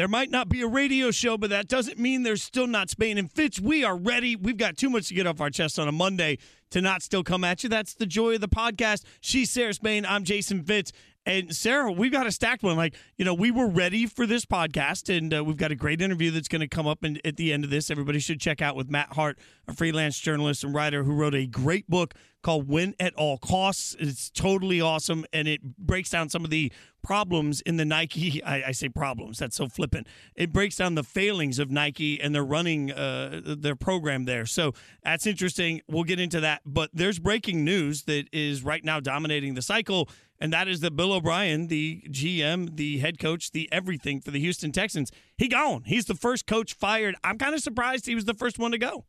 There might not be a radio show, but that doesn't mean there's still not Spain and Fitz. We are ready. We've got too much to get off our chest on a Monday to not still come at you. That's the joy of the podcast. She's Sarah Spain. I'm Jason Fitz. And Sarah, we've got a stacked one. Like, you know, we were ready for this podcast, and uh, we've got a great interview that's going to come up in, at the end of this. Everybody should check out with Matt Hart, a freelance journalist and writer who wrote a great book called Win at All Costs. It's totally awesome, and it breaks down some of the problems in the Nike. I, I say problems. That's so flippant. It breaks down the failings of Nike and their running uh, their program there. So that's interesting. We'll get into that. But there's breaking news that is right now dominating the cycle and that is that Bill O'Brien, the GM, the head coach, the everything for the Houston Texans, he gone. He's the first coach fired. I'm kind of surprised he was the first one to go.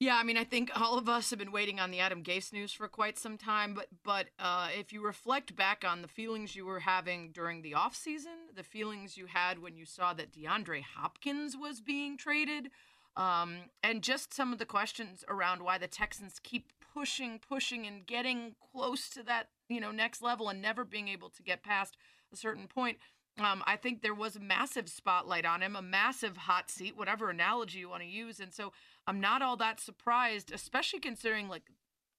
Yeah, I mean, I think all of us have been waiting on the Adam Gase news for quite some time. But but uh, if you reflect back on the feelings you were having during the offseason, the feelings you had when you saw that DeAndre Hopkins was being traded, um, and just some of the questions around why the Texans keep pushing, pushing, and getting close to that you know next level and never being able to get past a certain point. Um, I think there was a massive spotlight on him, a massive hot seat, whatever analogy you want to use. And so I'm not all that surprised, especially considering like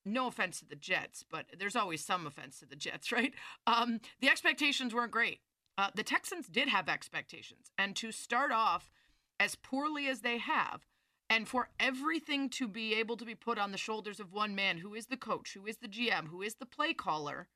no offense to the Jets, but there's always some offense to the Jets, right? Um, the expectations weren't great. Uh, the Texans did have expectations, and to start off as poorly as they have, and for everything to be able to be put on the shoulders of one man who is the coach, who is the GM, who is the play caller,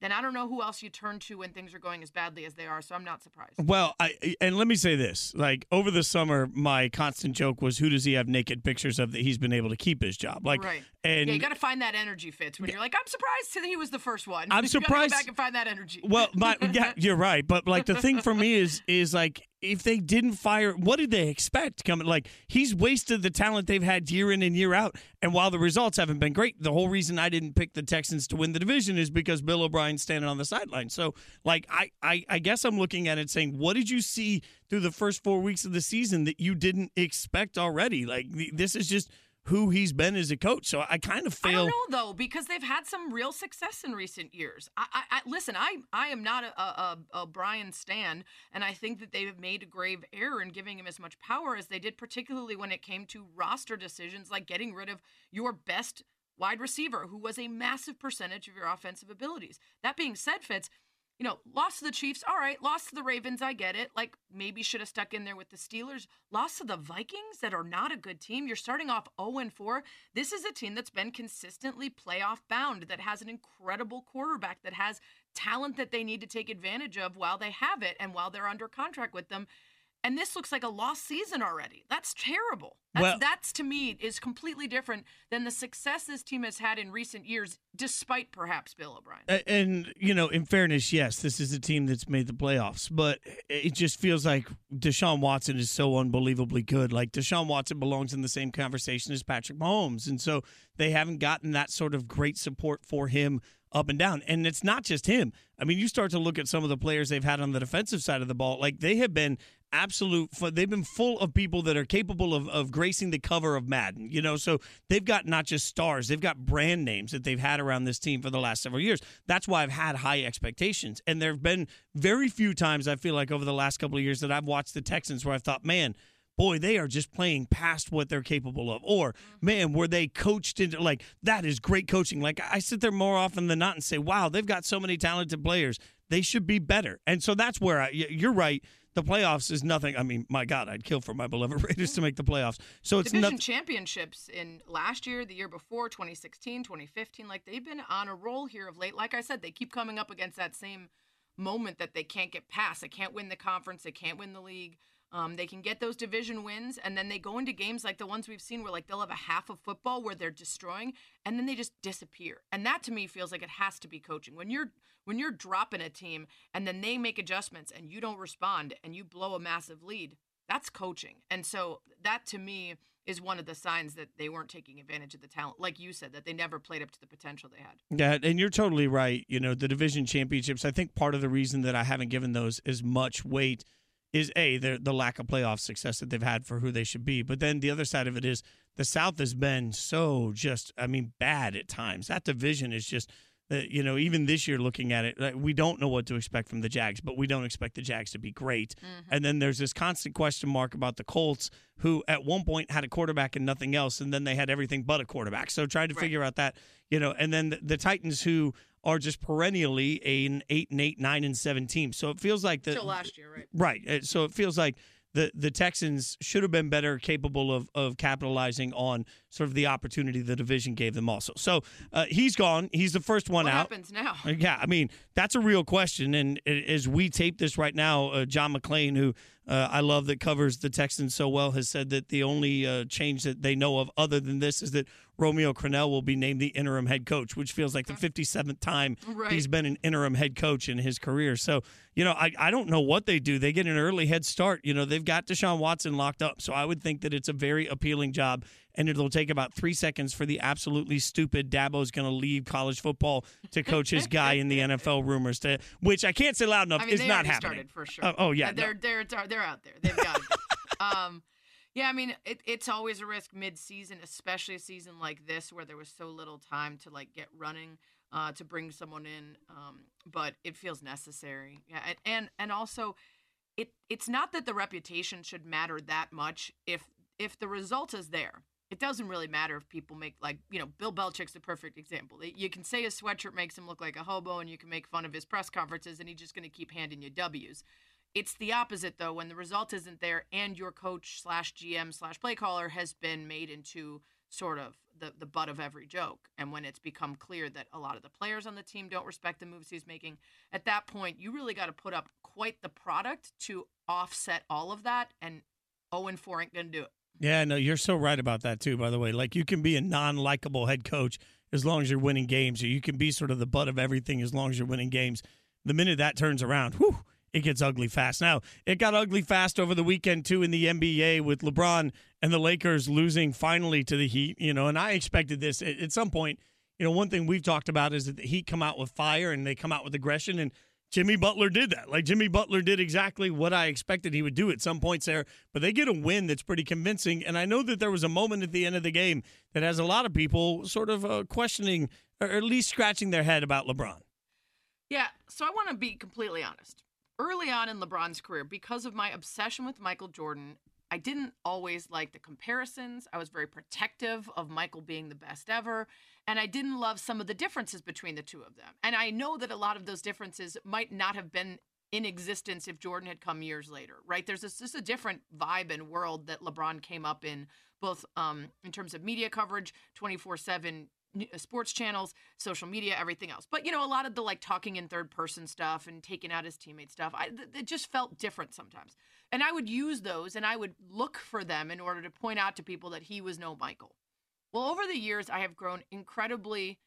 then I don't know who else you turn to when things are going as badly as they are. So I'm not surprised. Well, I and let me say this: like over the summer, my constant joke was, "Who does he have naked pictures of that he's been able to keep his job?" Like, right? And yeah, you got to find that energy Fitz when you're like, "I'm surprised he was the first one." I'm surprised. go back and find that energy. Well, my, yeah, you're right, but like the thing for me is is like if they didn't fire, what did they expect coming? Like he's wasted the talent they've had year in and year out. And while the results haven't been great, the whole reason I didn't pick the Texans to win the division is because Bill O'Brien's standing on the sideline. So, like, I, I, I guess I'm looking at it saying, what did you see through the first four weeks of the season that you didn't expect already? Like, this is just who he's been as a coach. So I kind of feel. I don't know though because they've had some real success in recent years. I, I, I listen. I I am not a, a, a, Brian Stan, and I think that they have made a grave error in giving him as much power as they did, particularly when it came to roster decisions like getting rid of your best wide receiver, who was a massive percentage of your offensive abilities. That being said, Fitz you know, lost to the Chiefs. All right, lost to the Ravens. I get it. Like maybe should have stuck in there with the Steelers. Lost to the Vikings that are not a good team. You're starting off 0 4. This is a team that's been consistently playoff bound, that has an incredible quarterback, that has talent that they need to take advantage of while they have it and while they're under contract with them and this looks like a lost season already. That's terrible. That's, well, that's to me is completely different than the success this team has had in recent years, despite perhaps Bill O'Brien. And, and you know, in fairness, yes, this is a team that's made the playoffs, but it just feels like Deshaun Watson is so unbelievably good. Like Deshaun Watson belongs in the same conversation as Patrick Mahomes, and so they haven't gotten that sort of great support for him up and down. And it's not just him. I mean, you start to look at some of the players they've had on the defensive side of the ball. Like they have been absolute they've been full of people that are capable of, of gracing the cover of madden you know so they've got not just stars they've got brand names that they've had around this team for the last several years that's why i've had high expectations and there have been very few times i feel like over the last couple of years that i've watched the texans where i've thought man boy, they are just playing past what they're capable of. Or, mm-hmm. man, were they coached into like that is great coaching. Like I sit there more often than not and say, wow, they've got so many talented players. They should be better. And so that's where I, you're right the playoffs is nothing. I mean, my God, I'd kill for my beloved Raiders to make the playoffs. So it's division championships in last year, the year before, 2016, 2015. Like they've been on a roll here of late. Like I said, they keep coming up against that same moment that they can't get past. They can't win the conference. They can't win the league. Um, they can get those division wins, and then they go into games like the ones we've seen, where like they'll have a half of football where they're destroying, and then they just disappear. And that to me feels like it has to be coaching. When you're when you're dropping a team, and then they make adjustments, and you don't respond, and you blow a massive lead, that's coaching. And so that to me is one of the signs that they weren't taking advantage of the talent, like you said, that they never played up to the potential they had. Yeah, and you're totally right. You know, the division championships. I think part of the reason that I haven't given those as much weight is a the the lack of playoff success that they've had for who they should be. But then the other side of it is the South has been so just I mean bad at times. That division is just Uh, you know, even this year, looking at it, we don't know what to expect from the Jags, but we don't expect the Jags to be great. Mm-hmm. And then there's this constant question mark about the Colts, who at one point had a quarterback and nothing else, and then they had everything but a quarterback. So trying to Right. figure out that, you know, and then the, the Titans, who are just perennially an eight and eight, nine and seven team. So it feels like the Till last year, right? Right. Uh, So it feels like the the Texans should have been better capable of of capitalizing on sort of the opportunity the division gave them also. So uh, he's gone. He's the first one What out. happens now? Uh, Yeah, I mean that's a real question, and as we tape this right now, uh, John McClain, who uh, I love that covers the Texans so well, has said that the only uh, change that they know of other than this is that Romeo Crennel will be named the interim head coach, which feels like the 57th time Right. he's been an interim head coach in his career. So you know, I I don't know what they do. They get an early head start. You know, they've got Deshaun Watson locked up, so I would think that it's a very appealing job and it'll take about three seconds for the absolutely stupid Dabo's going to leave college football to coach his guy in the NFL rumors to which I can't say loud enough I mean, is not happening. started for sure. Oh, oh, yeah, Uh, they're they're they're they're out there. They've got um, yeah, I mean, it, it's always a risk mid-season, especially a season like this where there was so little time to like get running uh, to bring someone in. Um, but it feels necessary. Yeah, and and, and also, it it's not that the reputation should matter that much if if the result is there. It doesn't really matter if people make like you know Bill Belichick's the perfect example. You can say his sweatshirt makes him look like a hobo, and you can make fun of his press conferences, and he's just going to keep handing you W's. It's the opposite though when the result isn't there, and your coach slash GM slash play caller has been made into sort of the the butt of every joke, and when it's become clear that a lot of the players on the team don't respect the moves he's making, at that point you really got to put up quite the product to offset all of that, and 0 and 4 ain't gonna do it. Yeah, no, you're so right about that too. By the way, like you can be a non-likable head coach as long as you're winning games, you can be sort of the butt of everything as long as you're winning games. The minute that turns around, whew, it gets ugly fast. Now, it got ugly fast over the weekend too in the NBA with LeBron and the Lakers losing finally to the Heat. You know, and I expected this at some point. You know, one thing we've talked about is that the Heat come out with fire and they come out with aggression and. Jimmy Butler did that. Like Jimmy Butler did exactly what I expected he would do at some points there, but they get a win that's pretty convincing. And I know that there was a moment at the end of the game that has a lot of people sort of uh, questioning or at least scratching their head about LeBron. Yeah, so I want to be completely honest. Early on in LeBron's career, because of my obsession with Michael Jordan, I didn't always like the comparisons. I was very protective of Michael being the best ever, and I didn't love some of the differences between the two of them. And I know that a lot of those differences might not have been in existence if Jordan had come years later, right? There's this, just a different vibe and world that LeBron came up in, both um, in terms of media coverage, 24 7 sports channels, social media, everything else. But you know, a lot of the like talking in third person stuff and taking out his teammate stuff, I, th- it just felt different sometimes. And I would use those and I would look for them in order to point out to people that he was no Michael. Well, over the years, I have grown incredibly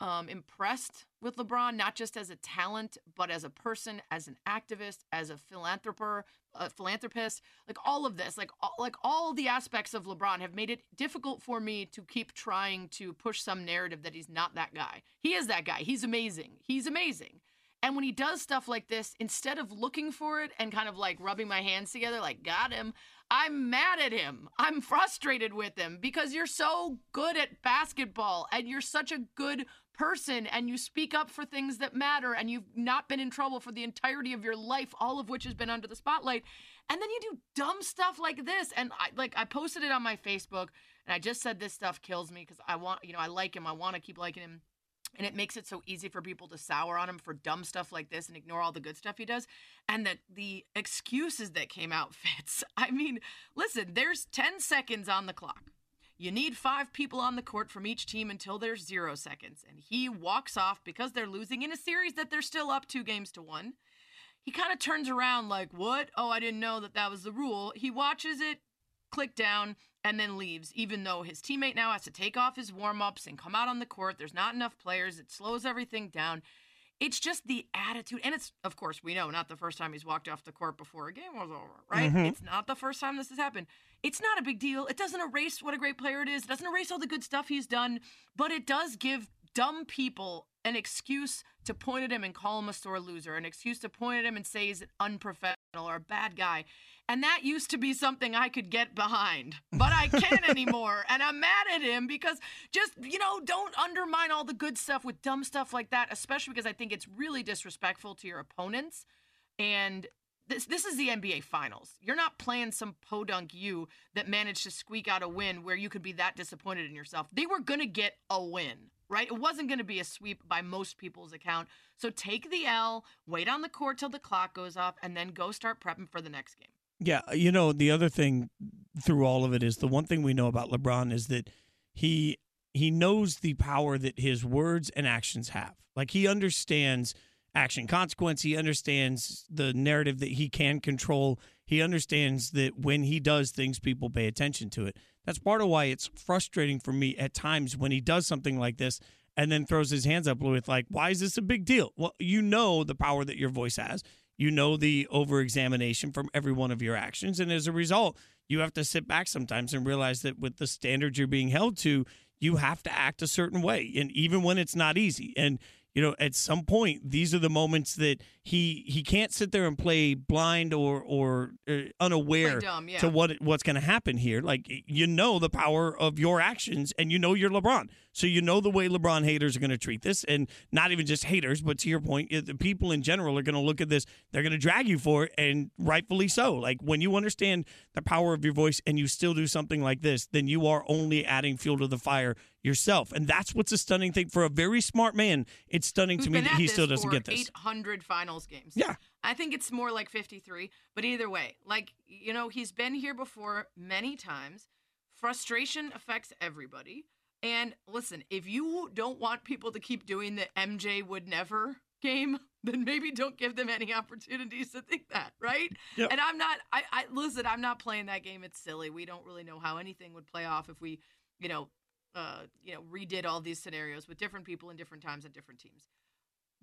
um, impressed with LeBron, not just as a talent, but as a person, as an activist, as a philanthropist, a philanthropist. Like all of this, like all, like all the aspects of LeBron have made it difficult for me to keep trying to push some narrative that he's not that guy. He is that guy. He's amazing. He's amazing. And when he does stuff like this, instead of looking for it and kind of like rubbing my hands together, like, got him, I'm mad at him. I'm frustrated with him because you're so good at basketball and you're such a good person and you speak up for things that matter and you've not been in trouble for the entirety of your life, all of which has been under the spotlight. And then you do dumb stuff like this. And I like I posted it on my Facebook and I just said this stuff kills me because I want, you know, I like him. I want to keep liking him and it makes it so easy for people to sour on him for dumb stuff like this and ignore all the good stuff he does and that the excuses that came out Fitz i mean listen there's 10 seconds on the clock. You need five people on the court from each team until there's zero seconds and he walks off because they're losing in a series that they're still up two games to one. He kind of turns around like what? Oh i didn't know that that was the rule. He watches it click down and then leaves, even though his teammate now has to take off his warm ups and come out on the court. There's not enough players. It slows everything down. It's just the attitude. And it's, of course, we know not the first time he's walked off the court before a game was over, right? Mhm. It's not the first time this has happened. It's not a big deal. It doesn't erase what a great player it is, it doesn't erase all the good stuff he's done, but it does give dumb people an excuse to point at him and call him a sore loser, an excuse to point at him and say he's an unprofessional or a bad guy. And that used to be something I could get behind, but I can't anymore. And I'm mad at him because just, you know, don't undermine all the good stuff with dumb stuff like that, especially because I think it's really disrespectful to your opponents. And this this is the NBA Finals. You're not playing some podunk you that managed to squeak out a win where you could be that disappointed in yourself. They were gonna get a win, right? It wasn't gonna be a sweep by most people's account. So take the L, wait on the court till the clock goes off, and then go start prepping for the next game. Yeah, uh, you know the other thing through all of it is the one thing we know about LeBron is that he he knows the power that his words and actions have. Like he understands action consequence. He understands the narrative that he can control. He understands that when he does things, people pay attention to it. That's part of why it's frustrating for me at times when he does something like this and then throws his hands up with, like, why is this a big deal? Well, you know the power that your voice has. You know the over examination from every one of your actions. And as a result, you have to sit back sometimes and realize that with the standards you're being held to, you have to act a certain way. And even when it's not easy. And you know, at some point, these are the moments that he he can't sit there and play blind or or uh, unaware dumb, yeah. to what what's going to happen here. Like you know the power of your actions, and you know you're LeBron, so you know the way LeBron haters are going to treat this, and not even just haters, but to your point, the people in general are going to look at this. They're going to drag you for it, and rightfully so. Like when you understand the power of your voice, and you still do something like this, then you are only adding fuel to the fire yourself. And that's what's a stunning thing for a very smart man. It's stunning Who's to me that he still doesn't get this. 800 finals games. Yeah. I think it's more like 53, but either way, like, you know, he's been here before many times. Frustration affects everybody. And listen, if you don't want people to keep doing the MJ would never game, then maybe don't give them any opportunities to think that, right? Yep. And I'm not I, I listen, I'm not playing that game. It's silly. We don't really know how anything would play off if we, you know, uh, you know, redid all these scenarios with different people in different times and different teams.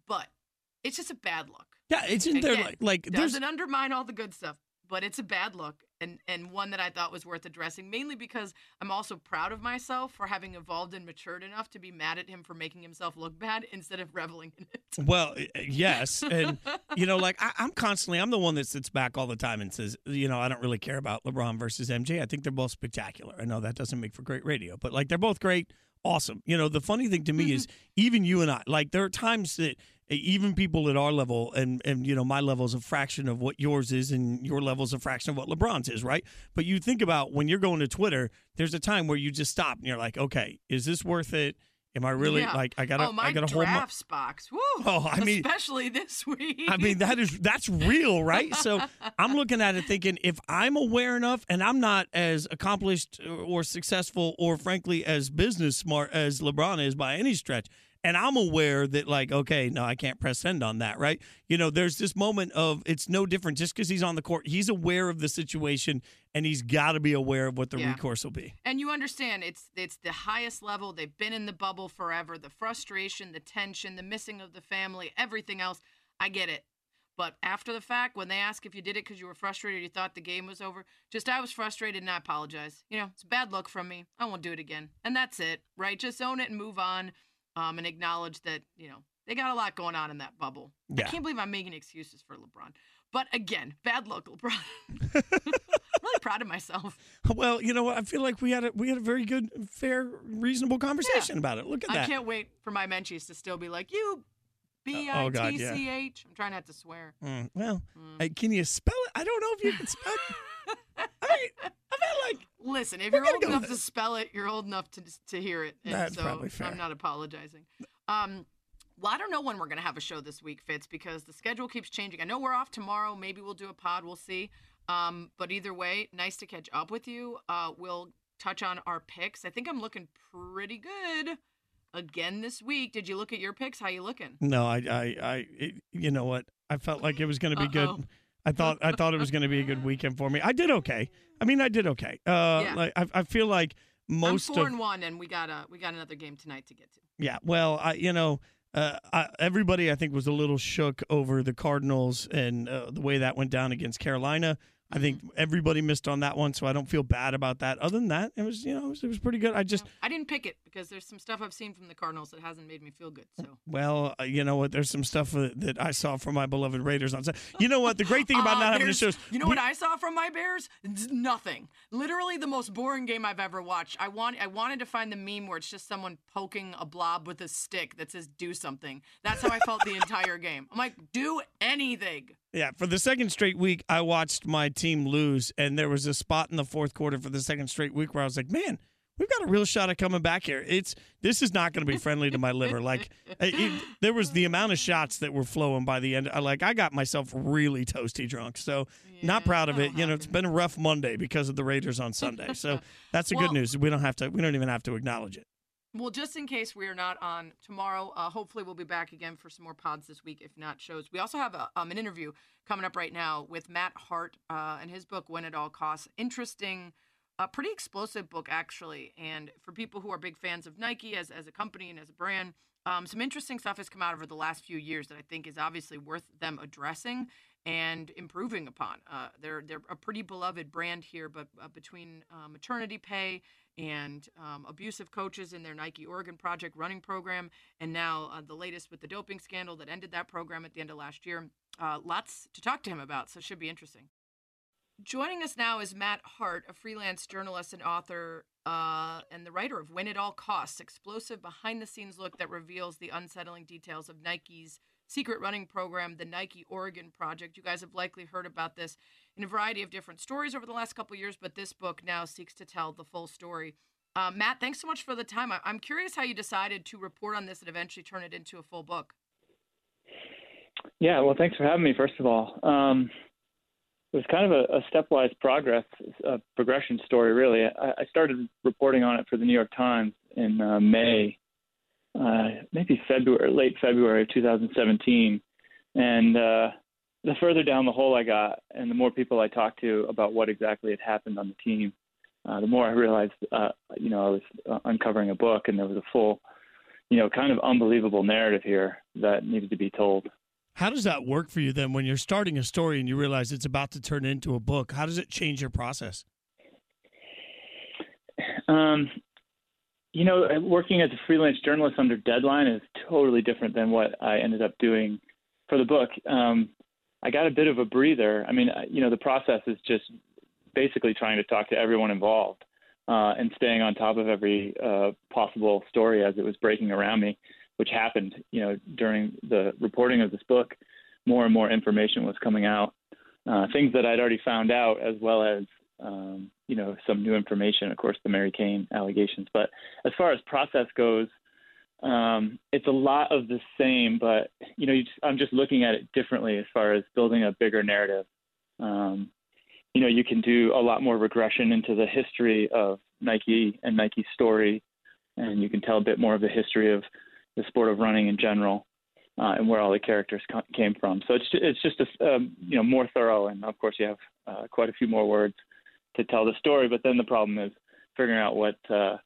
But it's just a bad look. Yeah, it's in there like like there's Doesn't undermine all the good stuff, but it's a bad look and and one that I thought was worth addressing mainly because I'm also proud of myself for having evolved and matured enough to be mad at him for making himself look bad instead of reveling in it. well, yes, and you know, like I, I'm constantly, I'm the one that sits back all the time and says, you know, I don't really care about LeBron versus MJ. I think they're both spectacular. I know that doesn't make for great radio, but like they're both great, awesome. You know, the funny thing to me mm-hmm. is even you and I, like there are times that even people at our level and and you know my level is a fraction of what yours is and your level is a fraction of what lebron's is right but you think about when you're going to twitter there's a time where you just stop and you're like okay is this worth it am i really Yeah. like i gotta oh, my i gotta hold my drafts box. Woo! Oh, I mean- especially this week. I mean, that is that's real, right? So I'm looking at it thinking if I'm aware enough and I'm not as accomplished or successful or frankly as business smart as LeBron is by any stretch, and I'm aware that like, okay, no, I can't press send on that, right? You know, there's this moment of it's no different just because he's on the court. He's aware of the situation and he's got to be aware of what the Yeah. recourse will be. And you understand it's it's the highest level. They've been in the bubble forever. The frustration, the tension, the missing of the family, everything else. I get it. But after the fact, when they ask if you did it because you were frustrated, you thought the game was over, just I was frustrated and I apologize. You know, it's bad luck from me. I won't do it again. And that's it, right? Just own it and move on um, and acknowledge that, you know, they got a lot going on in that bubble. Yeah. I can't believe I'm making excuses for LeBron. But again, bad luck, LeBron. I'm really proud of myself. Well, you know what? I feel like we had a we had a very good, fair, reasonable conversation about it. Look at that. I can't wait for my menchies to still be like, you B oh, I God, T. C H. I'm trying not to swear. Mm, well, Mm. uh, can you spell it? I don't know if you can spell it. I mean, I feel like Listen, if you're old enough to spell it, you're old enough to to hear it. And That's so probably fair. I'm not apologizing. Um, well, I don't know when we're gonna have a show this week, Fitz, because the schedule keeps changing. I know we're off tomorrow. Maybe we'll do a pod. We'll see. Um, but either way, nice to catch up with you. Uh, we'll touch on our picks. I think I'm looking pretty good again this week. Did you look at your picks? How you looking? no, I, I, I it, you know what? I felt like it was going to be Uh-oh. good. I thought, I thought it was going to be a good weekend for me. I did okay. I mean, I did okay. Uh, Yeah. like I, I feel like most I'm four of and one, and we got a we got another game tonight to get to. Yeah, well, I you know, uh, I, everybody I think was a little shook over the Cardinals and uh, the way that went down against Carolina. I think everybody missed on that one, so I don't feel bad about that. Other than that, it was you know it was, it was pretty good. I just I didn't pick it because there's some stuff I've seen from the Cardinals that hasn't made me feel good. So well, uh, you know what? There's some stuff that I saw from my beloved Raiders on. You know what? The great thing about Uh, not having a there's- show is You know we- what I saw from my Bears? Nothing. Literally the most boring game I've ever watched. I want I wanted to find the meme where it's just someone poking a blob with a stick that says "do something." That's how I felt the entire game. I'm like, do anything. Yeah, for the second straight week, I watched my team lose, and there was a spot in the fourth quarter for the second straight week where I was like, "Man, we've got a real shot at coming back here." It's this is not going to be friendly to my liver. Like, it, there was the amount of shots that were flowing by the end. I, like, I got myself really toasty drunk, so not proud of it. You know, it's been a rough Monday because of the Raiders on Sunday. So that's the Well- good news. We don't have to. We don't even have to acknowledge it. Well, just in case we are not on tomorrow, uh, hopefully we'll be back again for some more pods this week, if not shows. We also have a, um, an interview coming up right now with Matt Hart uh, and his book, Win at All Costs. Interesting, uh, pretty explosive book, actually. And for people who are big fans of Nike as, as a company and as a brand, um, some interesting stuff has come out over the last few years that I think is obviously worth them addressing and improving upon. Uh, they're they're a pretty beloved brand here, but uh, between uh, maternity pay and um, abusive coaches in their Nike Oregon Project running program, and now uh, the latest with the doping scandal that ended that program at the end of last year. Uh, lots to talk to him about, so it should be interesting. Joining us now is Matt Hart, a freelance journalist and author, uh, and the writer of Win at All Costs, explosive behind the scenes look that reveals the unsettling details of Nike's secret running program, the Nike Oregon Project. You guys have likely heard about this in a variety of different stories over the last couple years, but this book now seeks to tell the full story. Uh, Matt, thanks so much for the time. I- I'm curious how you decided to report on this and eventually turn it into a full book. Yeah, well, thanks for having me. First of all, um, it was kind of a, a stepwise progress, a progression story, really. I, I started reporting on it for the New York Times in uh, May, uh, maybe February, late February of 2017, and uh, the further down the hole I got, and the more people I talked to about what exactly had happened on the team, uh, the more I realized, uh, you know, I was uh, uncovering a book, and there was a full, you know, kind of unbelievable narrative here that needed to be told. How does that work for you then when you're starting a story and you realize it's about to turn into a book? How does it change your process? Um, you know, working as a freelance journalist under deadline is totally different than what I ended up doing for the book. Um, I got a bit of a breather. I mean, you know, the process is just basically trying to talk to everyone involved uh, and staying on top of every uh, possible story as it was breaking around me, which happened, you know, during the reporting of this book. More and more information was coming out, uh, things that I'd already found out, as well as um, you know, some new information, of course, the Mary Cain allegations. But as far as process goes, um, it's a lot of the same, but you know, you just, I'm just looking at it differently as far as building a bigger narrative. Um, you know, you can do a lot more regression into the history of Nike and Nike's story, and you can tell a bit more of the history of the sport of running in general. Uh, and where all the characters came from, so it's it's just a um, you know more thorough, and of course you have uh, quite a few more words to tell the story. But then the problem is figuring out what uh,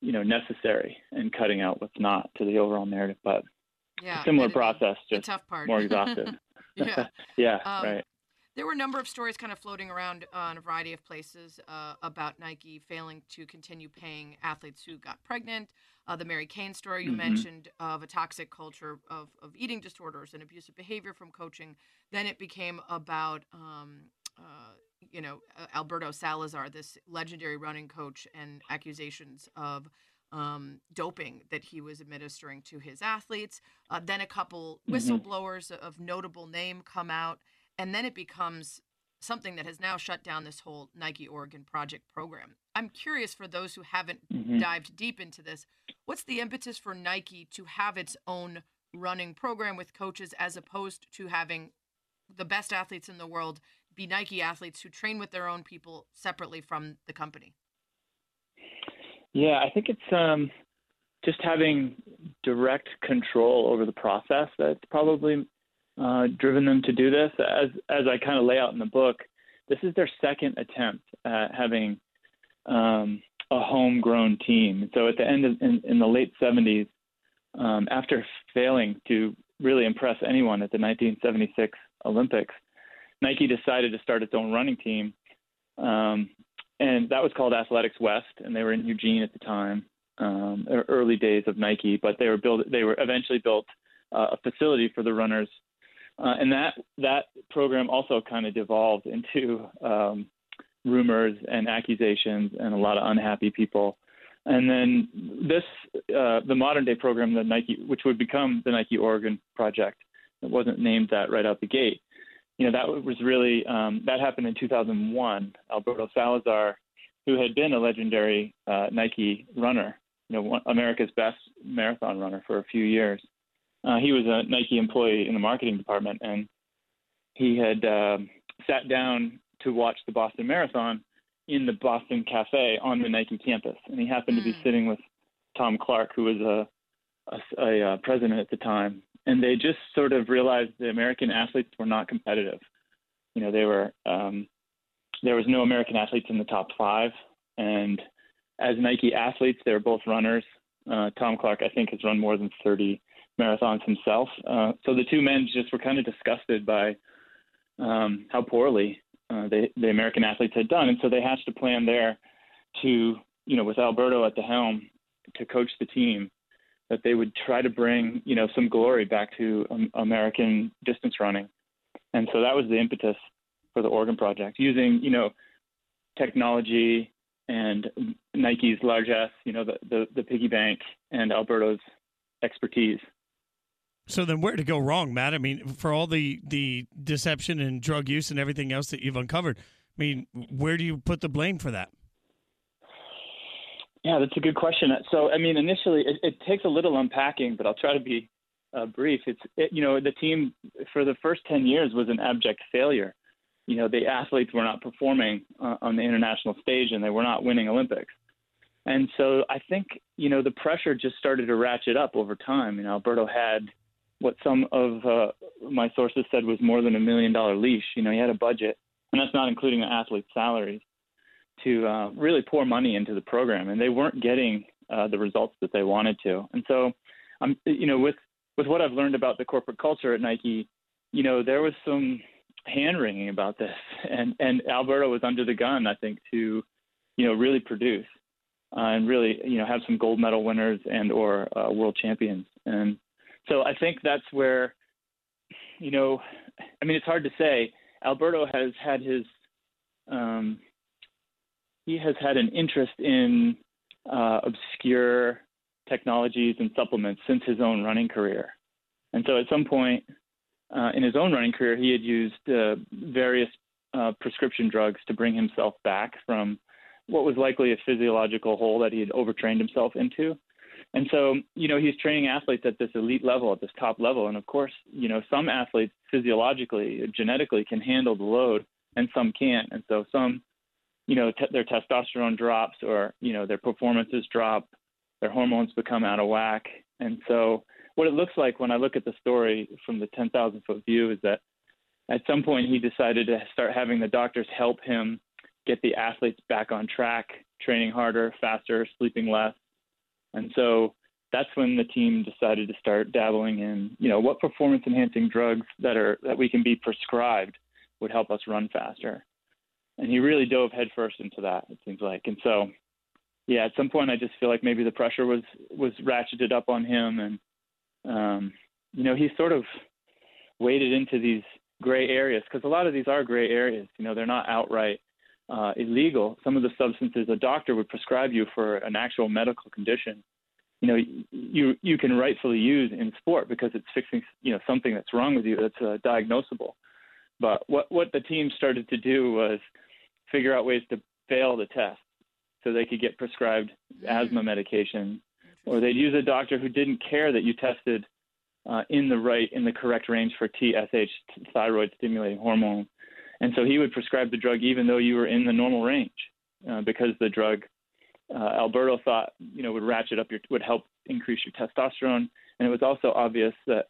you know necessary and cutting out what's not to the overall narrative. But Yeah, similar process, just tough part. more exhaustive. yeah. yeah, Um, right. There were a number of stories kind of floating around uh, in a variety of places uh, about Nike failing to continue paying athletes who got pregnant. Uh, the Mary Cain story you Mhm. mentioned of a toxic culture of, of eating disorders and abusive behavior from coaching. Then it became about, um, uh, you know, uh, Alberto Salazar, this legendary running coach, and accusations of um, doping that he was administering to his athletes. Uh, then a couple Mhm. whistleblowers of notable name come out, and then it becomes something that has now shut down this whole Nike Oregon Project program. I'm curious for those who haven't Mhm. dived deep into this, what's the impetus for Nike to have its own running program with coaches as opposed to having the best athletes in the world be Nike athletes who train with their own people separately from the company? Yeah, I think it's um, just having direct control over the process that's probably uh, driven them to do this. As as I kind of lay out in the book, this is their second attempt at having um, a homegrown team. So at the end of in, in the late 70s, um, after failing to really impress anyone at the 1976 Olympics, Nike decided to start its own running team, um, and that was called Athletics West, and they were in Eugene at the time, um, early days of Nike. But they were built. They were eventually built uh, a facility for the runners, uh, and that that program also kind of devolved into um, rumors and accusations and a lot of unhappy people. And then this, uh, the modern day program, the Nike, which would become the Nike Oregon Project, it wasn't named that right out the gate. You know, that was really um, that happened in 2001. Alberto Salazar, who had been a legendary uh, Nike runner, you know, one, America's best marathon runner for a few years. Uh, he was a Nike employee in the marketing department, and he had uh, sat down to watch the Boston Marathon in the Boston Cafe on the Nike campus, and he happened to be hmm. sitting with Tom Clarke, who was a, a, a, uh, president at the time, and they just sort of realized the American athletes were not competitive. You know, they were um, there was no American athletes in the top five, and as Nike athletes, they were both runners. Uh, Tom Clarke, I think, has run more than 30 marathons himself. Uh, so the two men just were kind of disgusted by um, how poorly uh, the, the American athletes had done. And so they hatched a plan there to, you know, with Alberto at the helm to coach the team, that they would try to bring, you know, some glory back to um, American distance running. And so that was the impetus for the Oregon project, using, you know, technology and Nike's largesse, you know, the, the, the piggy bank and Alberto's expertise. So then, where to go wrong, Matt? I mean, for all the the deception and drug use and everything else that you've uncovered, I mean, where do you put the blame for that? Yeah, that's a good question. So, I mean, initially, it, it takes a little unpacking, but I'll try to be uh, brief. It's it, you know the team for the first ten years was an abject failure. You know, the athletes were not performing uh, on the international stage, and they were not winning Olympics. And so, I think you know the pressure just started to ratchet up over time. You know, Alberto had what some of uh, my sources said was more than a million dollar leash. You know, he had a budget, and that's not including the athletes' salaries, to uh, really pour money into the program, and they weren't getting uh, the results that they wanted to. And so, I'm, um, you know, with with what I've learned about the corporate culture at Nike, you know, there was some hand wringing about this, and and Alberto was under the gun, I think, to, you know, really produce. Uh, and really, you know, have some gold medal winners and or uh, world champions. And so I think that's where, you know, I mean, it's hard to say. Alberto has had his, um, he has had an interest in uh, obscure technologies and supplements since his own running career. And so at some point uh, in his own running career, he had used uh, various uh, prescription drugs to bring himself back from what was likely a physiological hole that he had overtrained himself into. And so, you know, he's training athletes at this elite level, at this top level. And of course, you know, some athletes physiologically, genetically can handle the load and some can't. And so some, you know, t- their testosterone drops or, you know, their performances drop, their hormones become out of whack. And so what it looks like when I look at the story from the 10,000 foot view is that at some point he decided to start having the doctors help him get the athletes back on track, training harder, faster, sleeping less and so that's when the team decided to start dabbling in, you know, what performance enhancing drugs that are that we can be prescribed would help us run faster. And he really dove headfirst into that, it seems like. And so yeah, at some point I just feel like maybe the pressure was was ratcheted up on him and um, you know, he sort of waded into these gray areas because a lot of these are gray areas. You know, they're not outright uh, illegal, some of the substances a doctor would prescribe you for an actual medical condition, you know, you you can rightfully use in sport because it's fixing you know something that's wrong with you that's uh, diagnosable. But what what the team started to do was figure out ways to fail the test so they could get prescribed asthma medication, or they'd use a doctor who didn't care that you tested uh, in the right in the correct range for TSH, thyroid stimulating hormone. And so he would prescribe the drug even though you were in the normal range, uh, because the drug uh, Alberto thought you know would ratchet up your would help increase your testosterone, and it was also obvious that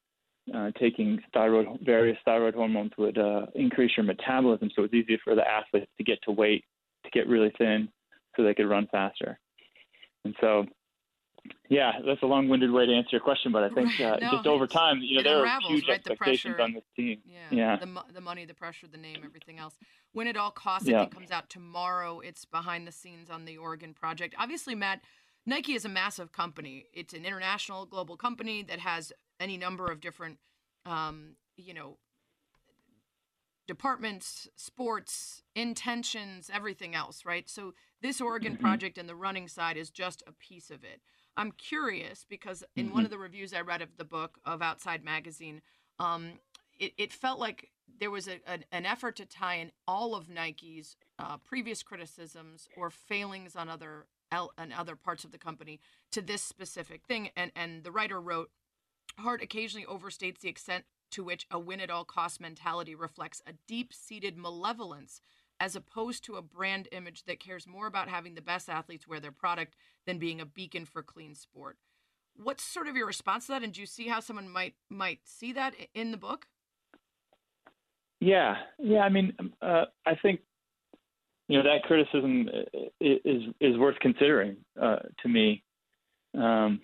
uh, taking thyroid various thyroid hormones would uh, increase your metabolism, so it was easier for the athletes to get to weight, to get really thin, so they could run faster. And so yeah, that's a long-winded way to answer your question, but I think uh, No, just over time, you know, there are huge right? Expectations pressure. on this team. Yeah. Yeah. The, mo- the money, the pressure, the name, everything else. Win at All Costs, Yeah. I think comes out tomorrow. It's behind the scenes on the Oregon project. Obviously, Matt, Nike is a massive company. It's an international, global company that has any number of different, um, you know, departments, sports, intentions, everything else, right? So this Oregon Mhm. project and the running side is just a piece of it. I'm curious because in one Mhm. of the reviews I read of the book of Outside Magazine, um, it, it felt like there was a, an, an effort to tie in all of Nike's uh, previous criticisms or failings on other on other parts of the company to this specific thing. And and the writer wrote, Hart occasionally overstates the extent to which a win at all cost mentality reflects a deep seated malevolence as opposed to a brand image that cares more about having the best athletes wear their product than being a beacon for clean sport. What's sort of your response to that? And do you see how someone might might see that in the book? Yeah, yeah. I mean, uh, I think you know that criticism is is worth considering uh, to me. Um,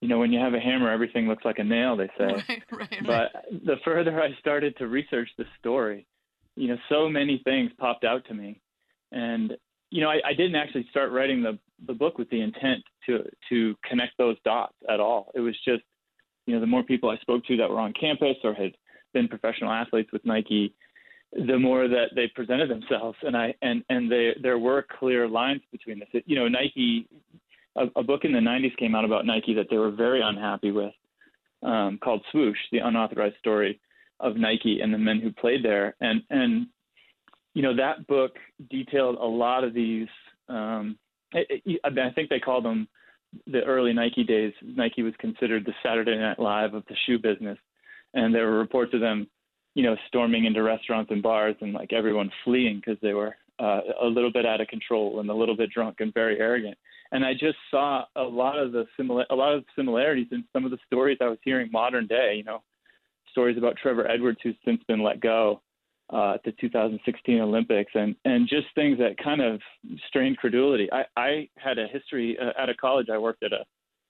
you know, when you have a hammer, everything looks like a nail. They say. Right, right, right. But the further I started to research the story, you know, so many things popped out to me, and you know, I, I didn't actually start writing the the book with the intent to to connect those dots at all. It was just, you know, the more people I spoke to that were on campus or had been professional athletes with Nike, the more that they presented themselves, and I and and they, there were clear lines between this. You know, Nike, a, a book in the '90s came out about Nike that they were very unhappy with, um, called Swoosh: The Unauthorized Story of Nike and the men who played there, and and you know that book detailed a lot of these. Um, it, it, I, I think they called them the early Nike days. Nike was considered the Saturday Night Live of the shoe business, and there were reports of them, you know, storming into restaurants and bars and like everyone fleeing because they were uh, a little bit out of control and a little bit drunk and very arrogant. And I just saw a lot of the similar, a lot of similarities in some of the stories I was hearing modern day. You know, stories about Trevor Edwards, who's since been let go uh, at the 2016 Olympics, and and just things that kind of strained credulity. I I had a history uh, out of college. I worked at a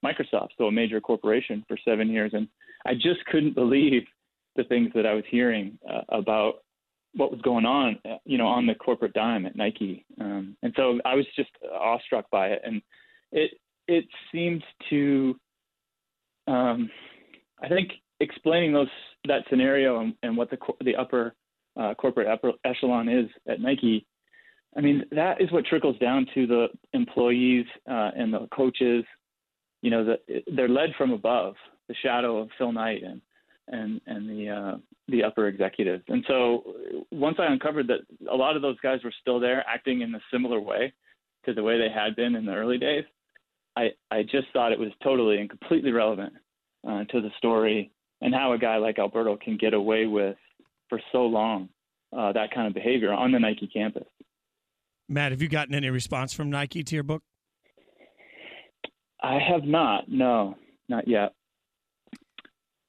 Microsoft, so a major corporation, for seven years, and I just couldn't believe the things that I was hearing uh, about what was going on, uh, you know, on the corporate dime at Nike. Um, and so I was just awestruck by it, and it it seemed to, um, I think, explaining those that scenario and, and what the the upper uh, corporate upper echelon is at Nike. I mean, that is what trickles down to the employees uh, and the coaches. You know, the, they're led from above, the shadow of Phil Knight and and and the uh, the upper executives. And so once I uncovered that a lot of those guys were still there, acting in a similar way to the way they had been in the early days, I I just thought it was totally and completely relevant uh, to the story and how a guy like Alberto can get away with for so long uh, that kind of behavior on the Nike campus. Matt, have you gotten any response from Nike to your book? I have not. No, not yet.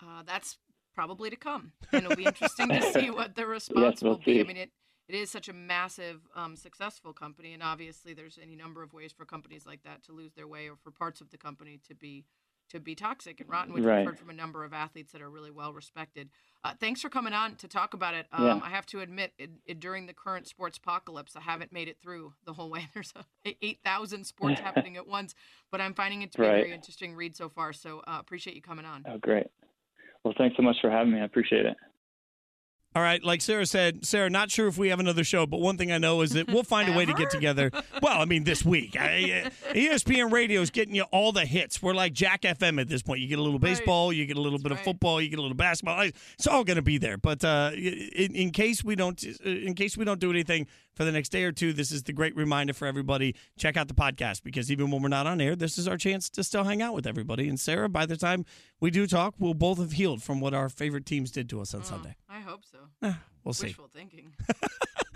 Uh, that's probably to come, and it'll be interesting to see what the response we'll will be. I mean, it it is such a massive, um, successful company, and obviously, there's any number of ways for companies like that to lose their way, or for parts of the company to be to be toxic and rotten, which Right. we've heard from a number of athletes that are really well respected. Uh, thanks for coming on to talk about it. Um, Yeah. I have to admit, it, it, during the current sports apocalypse, I haven't made it through the whole way. There's 8,000 sports happening at once, but I'm finding it to be a very interesting read so far. So uh, appreciate you coming on. Oh, great. Well, thanks so much for having me. I appreciate it. All right, like Sarah said, Sarah, not sure if we have another show, but one thing I know is that we'll find a way to get together. Well, I mean, this week. I, uh, ESPN Radio is getting you all the hits. We're like Jack FM at this point. You get a little baseball, you get a little bit of football, you get a little basketball. It's all going to be there. But uh, in, in case we don't, uh, in case we don't do anything for the next day or two, this is the great reminder for everybody. Check out the podcast because even when we're not on air, this is our chance to still hang out with everybody. And Sarah, by the time we do talk, we'll both have healed from what our favorite teams did to us on Oh, Sunday. I hope so. Ah, we'll see. Wishful thinking.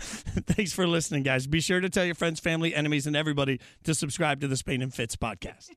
Thanks for listening, guys. Be sure to tell your friends, family, enemies, and everybody to subscribe to the Spain and Fitz podcast.